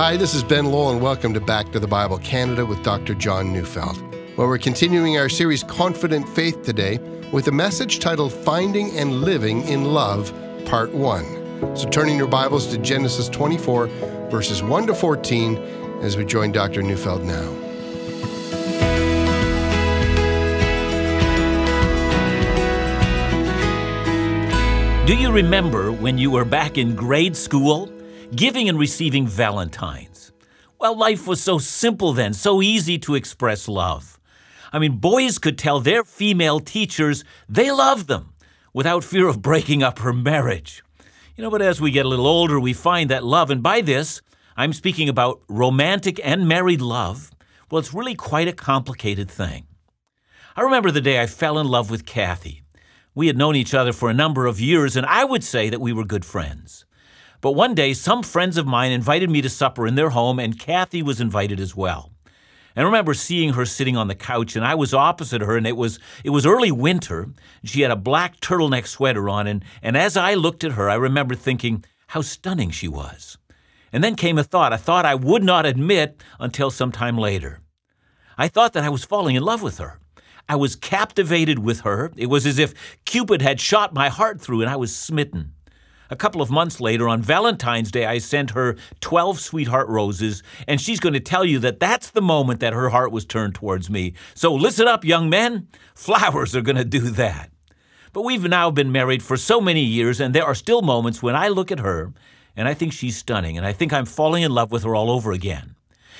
Hi, this is Ben Lowell, and welcome to Back to the Bible Canada with Dr. John Neufeld. Well, we're continuing our series Confident Faith today with a message titled Finding and Living in Love, Part 1. So, turning your Bibles to Genesis 24, verses 1 to 14, as we join Dr. Neufeld now. Do you remember when you were back in grade school, giving and receiving Valentines? Well, life was so simple then, so easy to express love. I mean, boys could tell their female teachers they loved them without fear of breaking up her marriage. You know, but as we get a little older, we find that love, and by this, I'm speaking about romantic and married love, well, it's really quite a complicated thing. I remember the day I fell in love with Kathy. We had known each other for a number of years, and I would say that we were good friends. But one day, some friends of mine invited me to supper in their home, and Kathy was invited as well. And I remember seeing her sitting on the couch, and I was opposite her, and it was it was early winter. She had a black turtleneck sweater on, and, and as I looked at her, I remember thinking how stunning she was. And then came a thought, a thought I would not admit until some time later. I thought that I was falling in love with her. I was captivated with her. It was as if Cupid had shot my heart through and I was smitten. A couple of months later, on Valentine's Day, I sent her 12 sweetheart roses, and she's going to tell you that that's the moment that her heart was turned towards me. So listen up, young men. Flowers are going to do that. But we've now been married for so many years, and there are still moments when I look at her and I think she's stunning, and I think I'm falling in love with her all over again.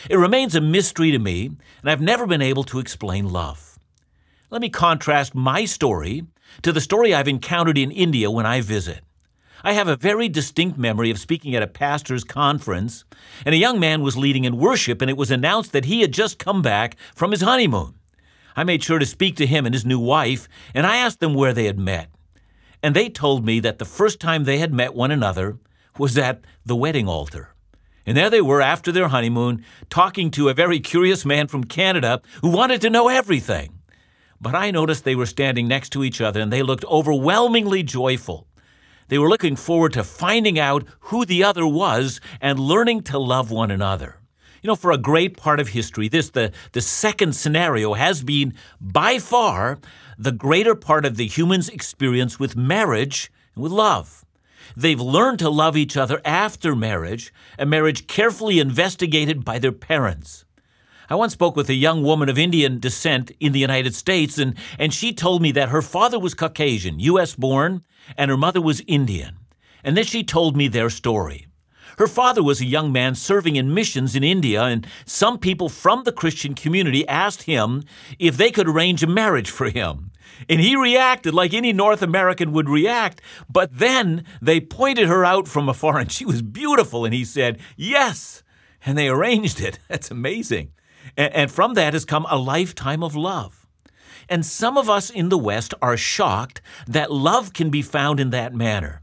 It remains a mystery to me, and I've never been able to explain love. Let me contrast my story to the story I've encountered in India when I visit. I have a very distinct memory of speaking at a pastor's conference, and a young man was leading in worship, and it was announced that he had just come back from his honeymoon. I made sure to speak to him and his new wife, and I asked them where they had met. And they told me that the first time they had met one another was at the wedding altar. And there they were after their honeymoon, talking to a very curious man from Canada who wanted to know everything. But I noticed they were standing next to each other and they looked overwhelmingly joyful. They were looking forward to finding out who the other was and learning to love one another. You know, for a great part of history, this, the, the second scenario, has been by far the greater part of the human's experience with marriage and with love. They've learned to love each other after marriage, a marriage carefully investigated by their parents. I once spoke with a young woman of Indian descent in the United States, and, and she told me that her father was Caucasian, U.S. born, and her mother was Indian. And then she told me their story. Her father was a young man serving in missions in India, and some people from the Christian community asked him if they could arrange a marriage for him. And he reacted like any North American would react, but then they pointed her out from afar, and she was beautiful, and he said, Yes. And they arranged it. That's amazing. And from that has come a lifetime of love. And some of us in the West are shocked that love can be found in that manner.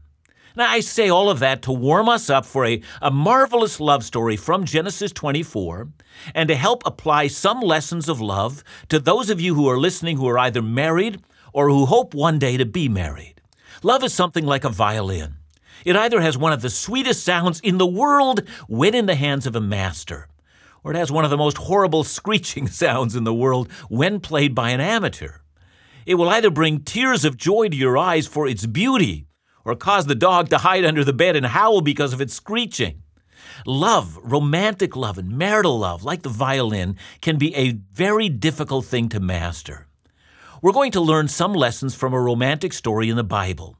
Now, I say all of that to warm us up for a, a marvelous love story from Genesis 24 and to help apply some lessons of love to those of you who are listening who are either married or who hope one day to be married. Love is something like a violin. It either has one of the sweetest sounds in the world when in the hands of a master, or it has one of the most horrible screeching sounds in the world when played by an amateur. It will either bring tears of joy to your eyes for its beauty, or cause the dog to hide under the bed and howl because of its screeching. Love, romantic love, and marital love, like the violin, can be a very difficult thing to master. We're going to learn some lessons from a romantic story in the Bible,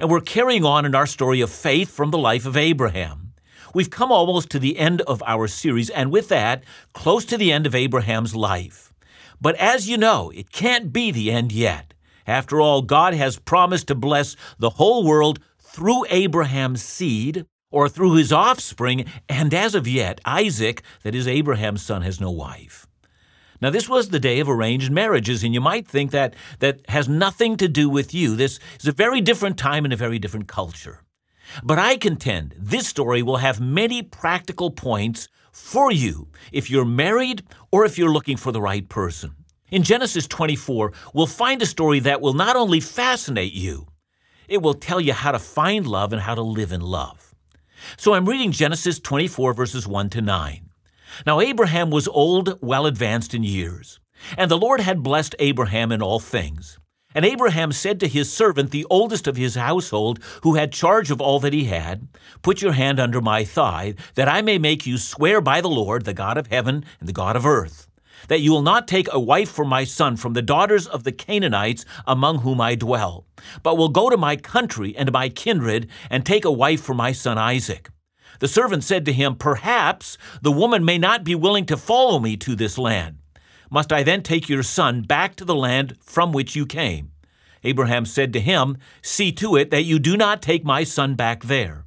and we're carrying on in our story of faith from the life of Abraham. We've come almost to the end of our series, and with that, close to the end of Abraham's life. But as you know, it can't be the end yet. After all, God has promised to bless the whole world through Abraham's seed or through his offspring, and as of yet, Isaac, that is Abraham's son, has no wife. Now, this was the day of arranged marriages, and you might think that that has nothing to do with you. This is a very different time and a very different culture. But I contend this story will have many practical points for you if you're married or if you're looking for the right person. In Genesis 24, we'll find a story that will not only fascinate you, it will tell you how to find love and how to live in love. So I'm reading Genesis 24, verses 1 to 9. Now Abraham was old, well advanced in years, and the Lord had blessed Abraham in all things. And Abraham said to his servant, the oldest of his household, who had charge of all that he had, Put your hand under my thigh, that I may make you swear by the Lord, the God of heaven and the God of earth, that you will not take a wife for my son from the daughters of the Canaanites among whom I dwell, but will go to my country and my kindred, and take a wife for my son Isaac. The servant said to him, Perhaps the woman may not be willing to follow me to this land. Must I then take your son back to the land from which you came? Abraham said to him, See to it that you do not take my son back there.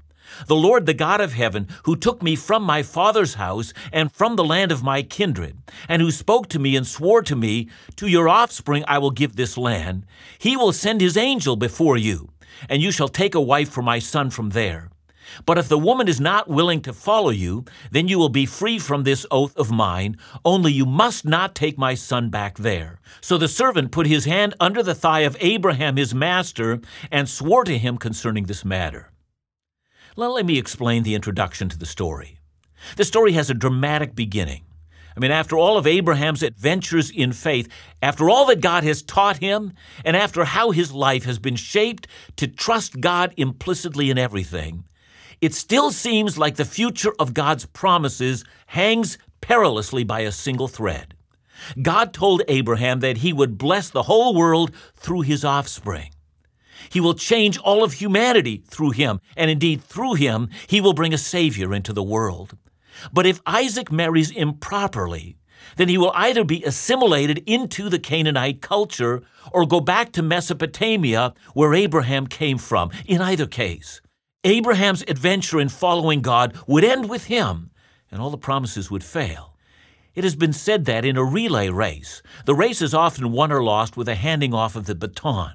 The Lord, the God of heaven, who took me from my father's house and from the land of my kindred, and who spoke to me and swore to me, To your offspring I will give this land, he will send his angel before you, and you shall take a wife for my son from there. But if the woman is not willing to follow you, then you will be free from this oath of mine, only you must not take my son back there. So the servant put his hand under the thigh of Abraham his master and swore to him concerning this matter. Let me explain the introduction to the story. The story has a dramatic beginning. I mean, after all of Abraham's adventures in faith, after all that God has taught him, and after how his life has been shaped to trust God implicitly in everything, it still seems like the future of God's promises hangs perilously by a single thread. God told Abraham that he would bless the whole world through his offspring. He will change all of humanity through him, and indeed through him, he will bring a Savior into the world. But if Isaac marries improperly, then he will either be assimilated into the Canaanite culture or go back to Mesopotamia, where Abraham came from. In either case, Abraham's adventure in following God would end with him, and all the promises would fail. It has been said that in a relay race, the race is often won or lost with a handing off of the baton.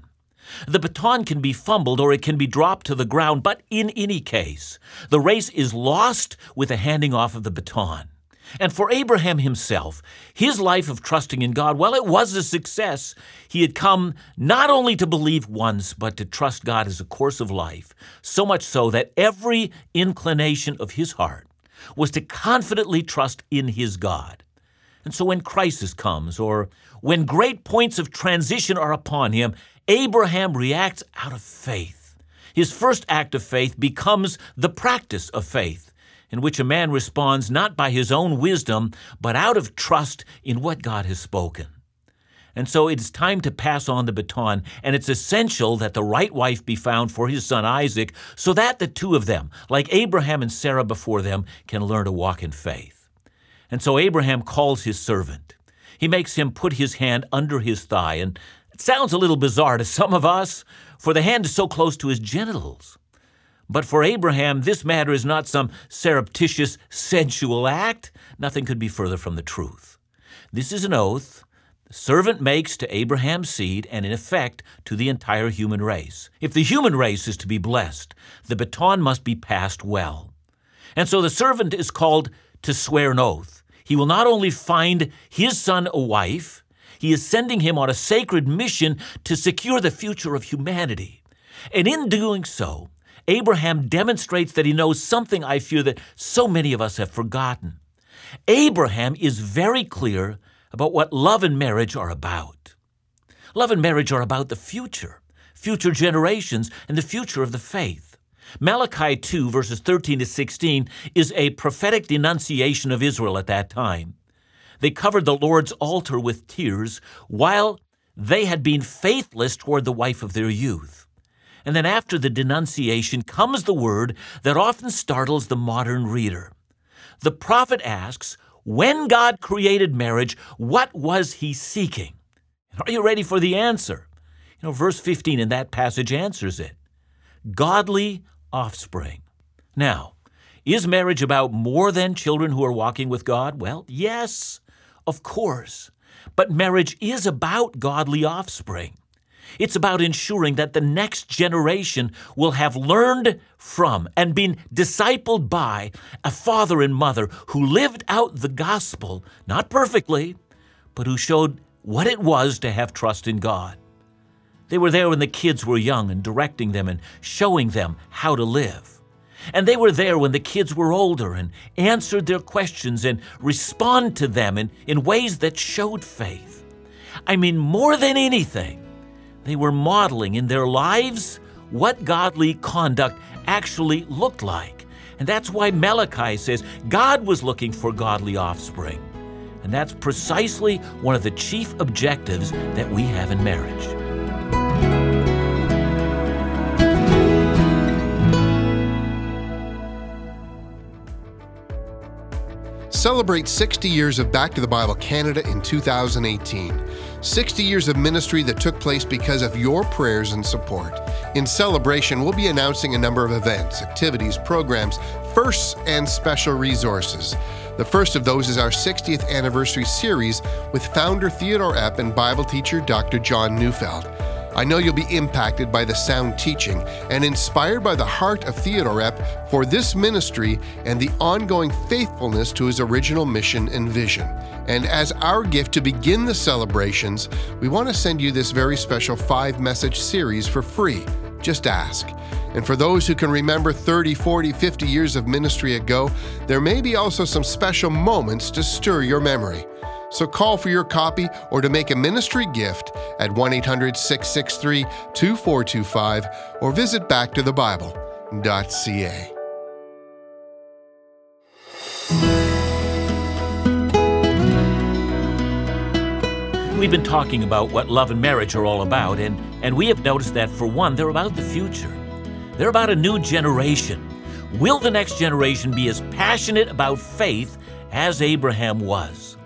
The baton can be fumbled or it can be dropped to the ground, but in any case, the race is lost with a handing off of the baton. And for Abraham himself, his life of trusting in God, well, it was a success. He had come not only to believe once, but to trust God as a course of life, so much so that every inclination of his heart was to confidently trust in his God. And so when crisis comes, or when great points of transition are upon him, Abraham reacts out of faith. His first act of faith becomes the practice of faith in which a man responds not by his own wisdom, but out of trust in what God has spoken. And so it's time to pass on the baton, and it's essential that the right wife be found for his son Isaac, so that the two of them, like Abraham and Sarah before them, can learn to walk in faith. And so Abraham calls his servant. He makes him put his hand under his thigh, and it sounds a little bizarre to some of us, for the hand is so close to his genitals. But for Abraham, this matter is not some surreptitious, sensual act. Nothing could be further from the truth. This is an oath the servant makes to Abraham's seed and, in effect, to the entire human race. If the human race is to be blessed, the baton must be passed well. And so the servant is called to swear an oath. He will not only find his son a wife, he is sending him on a sacred mission to secure the future of humanity. And in doing so, Abraham demonstrates that he knows something I fear that so many of us have forgotten. Abraham is very clear about what love and marriage are about. Love and marriage are about the future, future generations, and the future of the faith. Malachi 2, verses 13 to 16, is a prophetic denunciation of Israel at that time. They covered the Lord's altar with tears while they had been faithless toward the wife of their youth. And then after the denunciation comes the word that often startles the modern reader. The prophet asks, when God created marriage, what was he seeking? Are you ready for the answer? You know, verse 15 in that passage answers it godly offspring. Now, is marriage about more than children who are walking with God? Well, yes, of course. But marriage is about godly offspring. It's about ensuring that the next generation will have learned from and been discipled by a father and mother who lived out the gospel, not perfectly, but who showed what it was to have trust in God. They were there when the kids were young and directing them and showing them how to live. And they were there when the kids were older and answered their questions and respond to them in, in ways that showed faith. I mean, more than anything, they were modeling in their lives what godly conduct actually looked like. And that's why Malachi says God was looking for godly offspring. And that's precisely one of the chief objectives that we have in marriage. Celebrate 60 years of Back to the Bible Canada in 2018. 60 years of ministry that took place because of your prayers and support. In celebration, we'll be announcing a number of events, activities, programs, firsts, and special resources. The first of those is our 60th anniversary series with founder Theodore Epp and Bible teacher Dr. John Neufeld. I know you'll be impacted by the sound teaching and inspired by the heart of Theodore Epp for this ministry and the ongoing faithfulness to his original mission and vision. And as our gift to begin the celebrations, we want to send you this very special five message series for free. Just ask. And for those who can remember 30, 40, 50 years of ministry ago, there may be also some special moments to stir your memory. So call for your copy or to make a ministry gift at 1 800 663 2425 or visit backtothebible.ca. We've been talking about what love and marriage are all about, and, and we have noticed that for one, they're about the future. They're about a new generation. Will the next generation be as passionate about faith as Abraham was?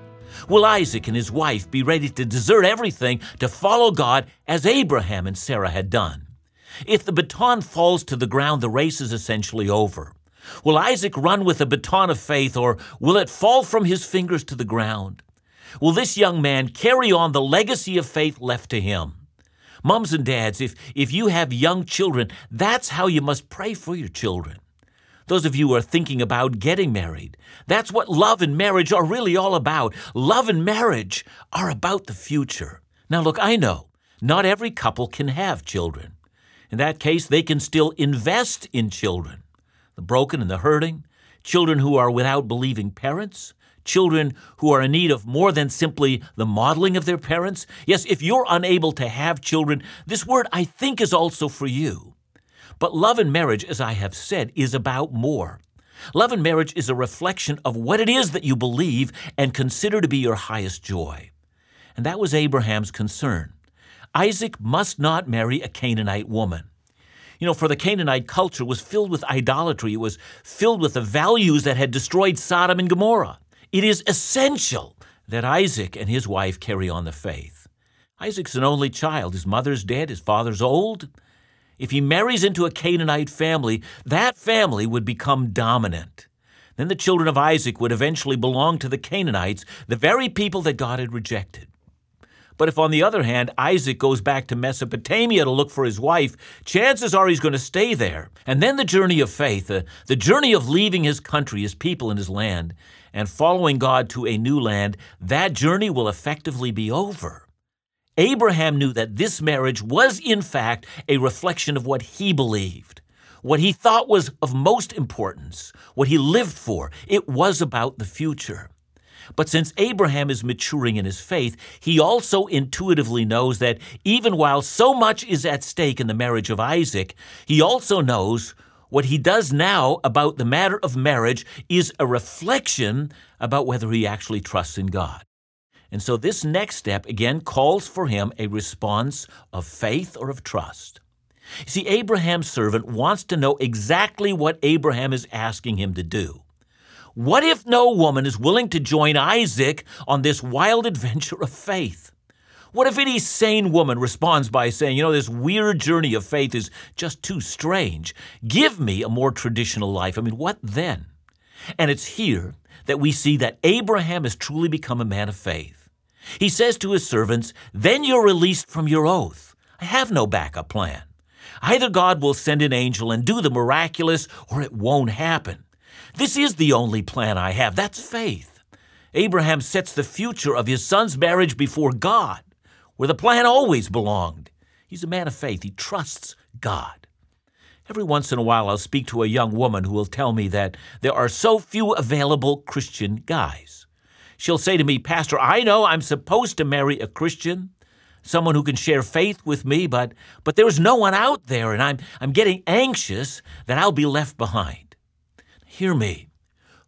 Will Isaac and his wife be ready to desert everything to follow God as Abraham and Sarah had done? If the baton falls to the ground, the race is essentially over. Will Isaac run with a baton of faith, or will it fall from his fingers to the ground? Will this young man carry on the legacy of faith left to him? Mums and dads, if, if you have young children, that's how you must pray for your children. Those of you who are thinking about getting married, that's what love and marriage are really all about. Love and marriage are about the future. Now, look, I know not every couple can have children. In that case, they can still invest in children the broken and the hurting, children who are without believing parents, children who are in need of more than simply the modeling of their parents. Yes, if you're unable to have children, this word I think is also for you. But love and marriage, as I have said, is about more. Love and marriage is a reflection of what it is that you believe and consider to be your highest joy. And that was Abraham's concern. Isaac must not marry a Canaanite woman. You know, for the Canaanite culture was filled with idolatry. It was filled with the values that had destroyed Sodom and Gomorrah. It is essential that Isaac and his wife carry on the faith. Isaac's an only child. His mother's dead, his father's old. If he marries into a Canaanite family, that family would become dominant. Then the children of Isaac would eventually belong to the Canaanites, the very people that God had rejected. But if, on the other hand, Isaac goes back to Mesopotamia to look for his wife, chances are he's going to stay there. And then the journey of faith, uh, the journey of leaving his country, his people, and his land, and following God to a new land, that journey will effectively be over. Abraham knew that this marriage was, in fact, a reflection of what he believed, what he thought was of most importance, what he lived for. It was about the future. But since Abraham is maturing in his faith, he also intuitively knows that even while so much is at stake in the marriage of Isaac, he also knows what he does now about the matter of marriage is a reflection about whether he actually trusts in God. And so this next step again calls for him a response of faith or of trust. See, Abraham's servant wants to know exactly what Abraham is asking him to do. What if no woman is willing to join Isaac on this wild adventure of faith? What if any sane woman responds by saying, You know, this weird journey of faith is just too strange. Give me a more traditional life. I mean, what then? And it's here that we see that Abraham has truly become a man of faith. He says to his servants, Then you're released from your oath. I have no backup plan. Either God will send an angel and do the miraculous, or it won't happen. This is the only plan I have. That's faith. Abraham sets the future of his son's marriage before God, where the plan always belonged. He's a man of faith. He trusts God. Every once in a while, I'll speak to a young woman who will tell me that there are so few available Christian guys. She'll say to me, Pastor, I know I'm supposed to marry a Christian, someone who can share faith with me, but, but there's no one out there, and I'm, I'm getting anxious that I'll be left behind. Hear me.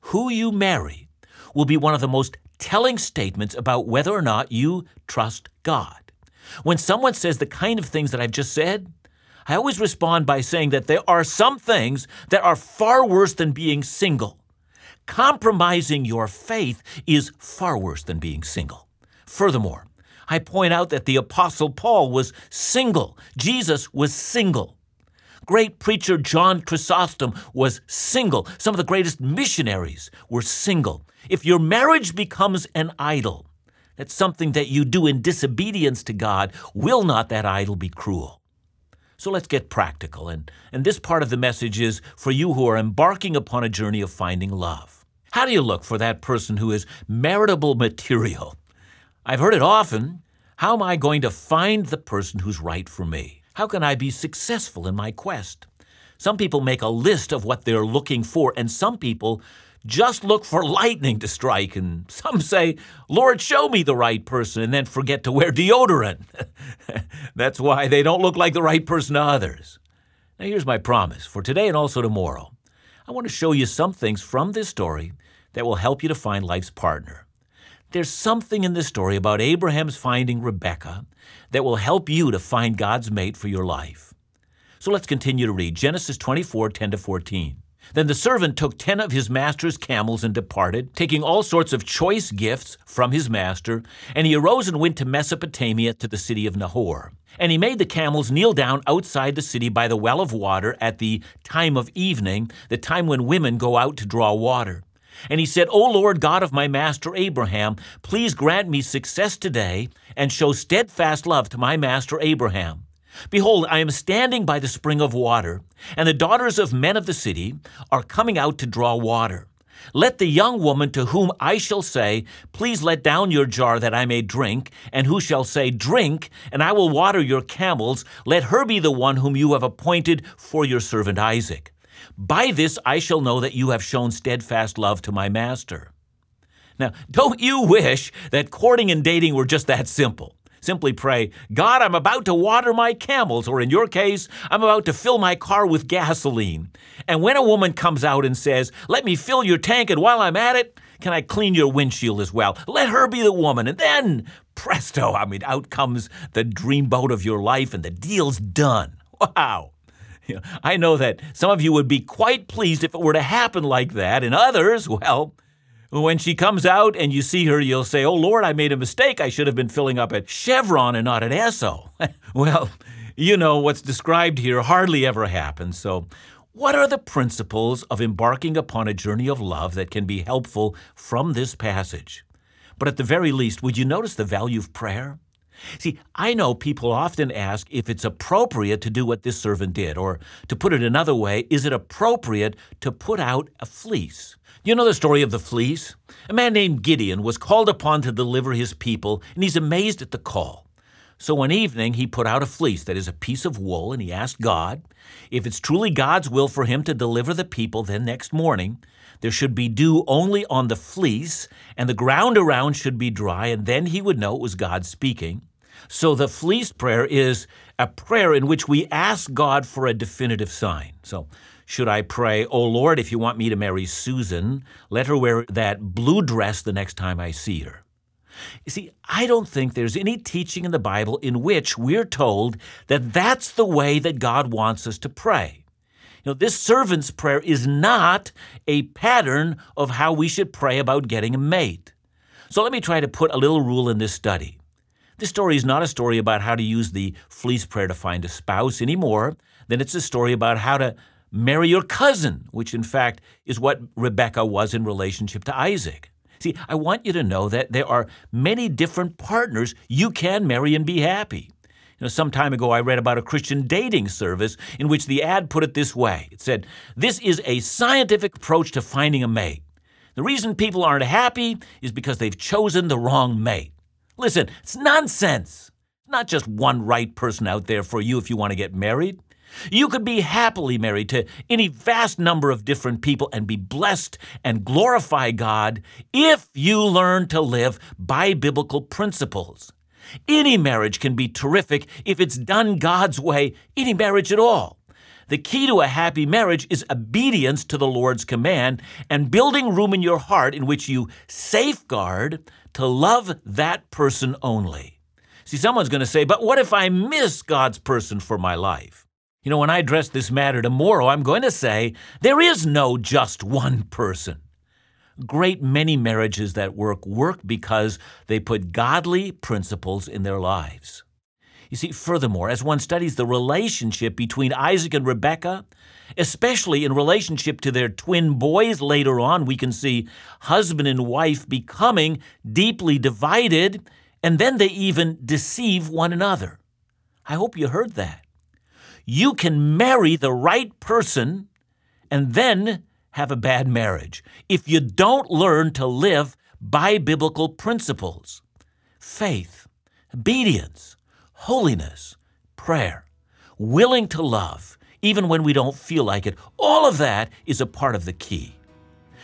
Who you marry will be one of the most telling statements about whether or not you trust God. When someone says the kind of things that I've just said, I always respond by saying that there are some things that are far worse than being single. Compromising your faith is far worse than being single. Furthermore, I point out that the Apostle Paul was single. Jesus was single. Great preacher John Chrysostom was single. Some of the greatest missionaries were single. If your marriage becomes an idol, that's something that you do in disobedience to God, will not that idol be cruel? So let's get practical. And, and this part of the message is for you who are embarking upon a journey of finding love. How do you look for that person who is meritable material? I've heard it often. How am I going to find the person who's right for me? How can I be successful in my quest? Some people make a list of what they're looking for, and some people just look for lightning to strike. And some say, Lord, show me the right person, and then forget to wear deodorant. That's why they don't look like the right person to others. Now, here's my promise for today and also tomorrow. I want to show you some things from this story that will help you to find life's partner. There's something in this story about Abraham's finding Rebekah that will help you to find God's mate for your life. So let's continue to read Genesis 24 10 to 14. Then the servant took ten of his master's camels and departed, taking all sorts of choice gifts from his master. And he arose and went to Mesopotamia to the city of Nahor. And he made the camels kneel down outside the city by the well of water at the time of evening, the time when women go out to draw water. And he said, O Lord God of my master Abraham, please grant me success today and show steadfast love to my master Abraham. Behold, I am standing by the spring of water, and the daughters of men of the city are coming out to draw water. Let the young woman to whom I shall say, Please let down your jar that I may drink, and who shall say, Drink, and I will water your camels, let her be the one whom you have appointed for your servant Isaac. By this I shall know that you have shown steadfast love to my master. Now, don't you wish that courting and dating were just that simple? Simply pray, God, I'm about to water my camels, or in your case, I'm about to fill my car with gasoline. And when a woman comes out and says, Let me fill your tank, and while I'm at it, can I clean your windshield as well? Let her be the woman. And then, presto, I mean, out comes the dreamboat of your life, and the deal's done. Wow. I know that some of you would be quite pleased if it were to happen like that, and others, well, when she comes out and you see her, you'll say, Oh Lord, I made a mistake. I should have been filling up at Chevron and not at Esso. well, you know, what's described here hardly ever happens. So, what are the principles of embarking upon a journey of love that can be helpful from this passage? But at the very least, would you notice the value of prayer? See, I know people often ask if it's appropriate to do what this servant did, or to put it another way, is it appropriate to put out a fleece? You know the story of the fleece? A man named Gideon was called upon to deliver his people, and he's amazed at the call. So one evening he put out a fleece, that is a piece of wool, and he asked God, if it's truly God's will for him to deliver the people, then next morning there should be dew only on the fleece, and the ground around should be dry, and then he would know it was God speaking. So the fleece prayer is a prayer in which we ask God for a definitive sign. So should I pray, Oh Lord, if you want me to marry Susan, let her wear that blue dress the next time I see her? You see, I don't think there's any teaching in the Bible in which we're told that that's the way that God wants us to pray. You know, this servant's prayer is not a pattern of how we should pray about getting a mate. So let me try to put a little rule in this study. This story is not a story about how to use the fleece prayer to find a spouse any more than it's a story about how to marry your cousin, which in fact is what Rebecca was in relationship to Isaac. See, I want you to know that there are many different partners you can marry and be happy. You know, some time ago, I read about a Christian dating service in which the ad put it this way It said, This is a scientific approach to finding a mate. The reason people aren't happy is because they've chosen the wrong mate. Listen, it's nonsense. It's not just one right person out there for you if you want to get married. You could be happily married to any vast number of different people and be blessed and glorify God if you learn to live by biblical principles. Any marriage can be terrific if it's done God's way, any marriage at all. The key to a happy marriage is obedience to the Lord's command and building room in your heart in which you safeguard to love that person only. See, someone's going to say, but what if I miss God's person for my life? You know, when I address this matter tomorrow, I'm going to say, there is no just one person. Great many marriages that work work because they put godly principles in their lives. You see, furthermore, as one studies the relationship between Isaac and Rebekah, especially in relationship to their twin boys later on, we can see husband and wife becoming deeply divided, and then they even deceive one another. I hope you heard that. You can marry the right person and then have a bad marriage if you don't learn to live by biblical principles faith, obedience, holiness, prayer, willing to love, even when we don't feel like it. All of that is a part of the key.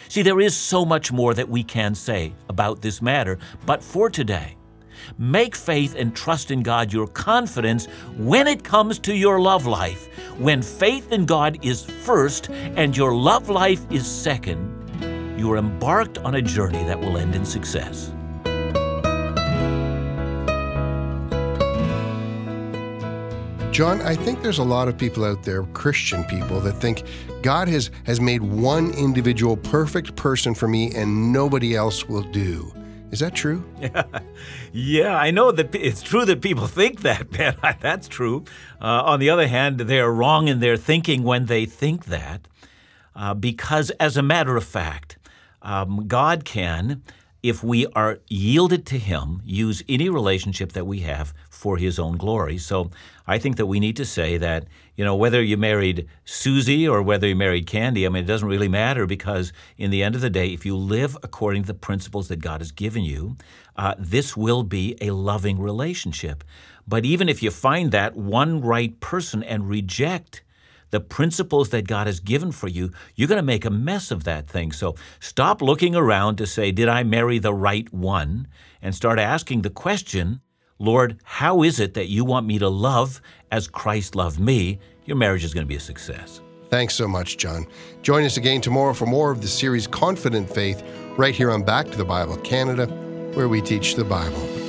See, there is so much more that we can say about this matter, but for today, make faith and trust in God your confidence when it comes to your love life. When faith in God is first and your love life is second, you are embarked on a journey that will end in success. John, I think there's a lot of people out there, Christian people, that think God has, has made one individual perfect person for me and nobody else will do. Is that true? Yeah, yeah I know that it's true that people think that, man. That's true. Uh, on the other hand, they are wrong in their thinking when they think that, uh, because as a matter of fact, um, God can if we are yielded to Him, use any relationship that we have for His own glory. So I think that we need to say that, you know, whether you married Susie or whether you married Candy, I mean, it doesn't really matter because in the end of the day, if you live according to the principles that God has given you, uh, this will be a loving relationship. But even if you find that one right person and reject, the principles that God has given for you, you're going to make a mess of that thing. So stop looking around to say, Did I marry the right one? And start asking the question, Lord, how is it that you want me to love as Christ loved me? Your marriage is going to be a success. Thanks so much, John. Join us again tomorrow for more of the series Confident Faith, right here on Back to the Bible Canada, where we teach the Bible.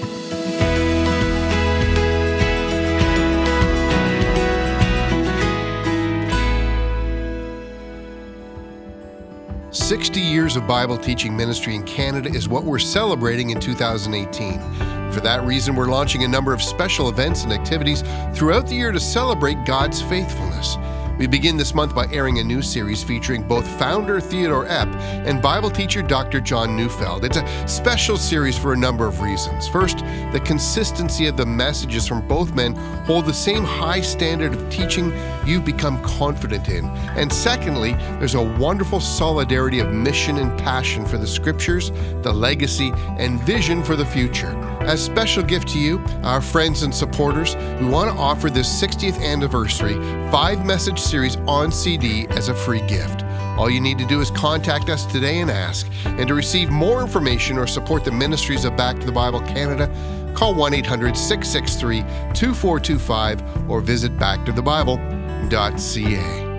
60 years of Bible teaching ministry in Canada is what we're celebrating in 2018. For that reason, we're launching a number of special events and activities throughout the year to celebrate God's faithfulness. We begin this month by airing a new series featuring both founder Theodore Epp and Bible teacher Dr. John Neufeld. It's a special series for a number of reasons. First, the consistency of the messages from both men hold the same high standard of teaching you've become confident in. And secondly, there's a wonderful solidarity of mission and passion for the scriptures, the legacy, and vision for the future. As special gift to you, our friends and supporters, we want to offer this 60th anniversary five message series on CD as a free gift. All you need to do is contact us today and ask. And to receive more information or support the ministries of Back to the Bible Canada, call 1 800 663 2425 or visit backtothebible.ca.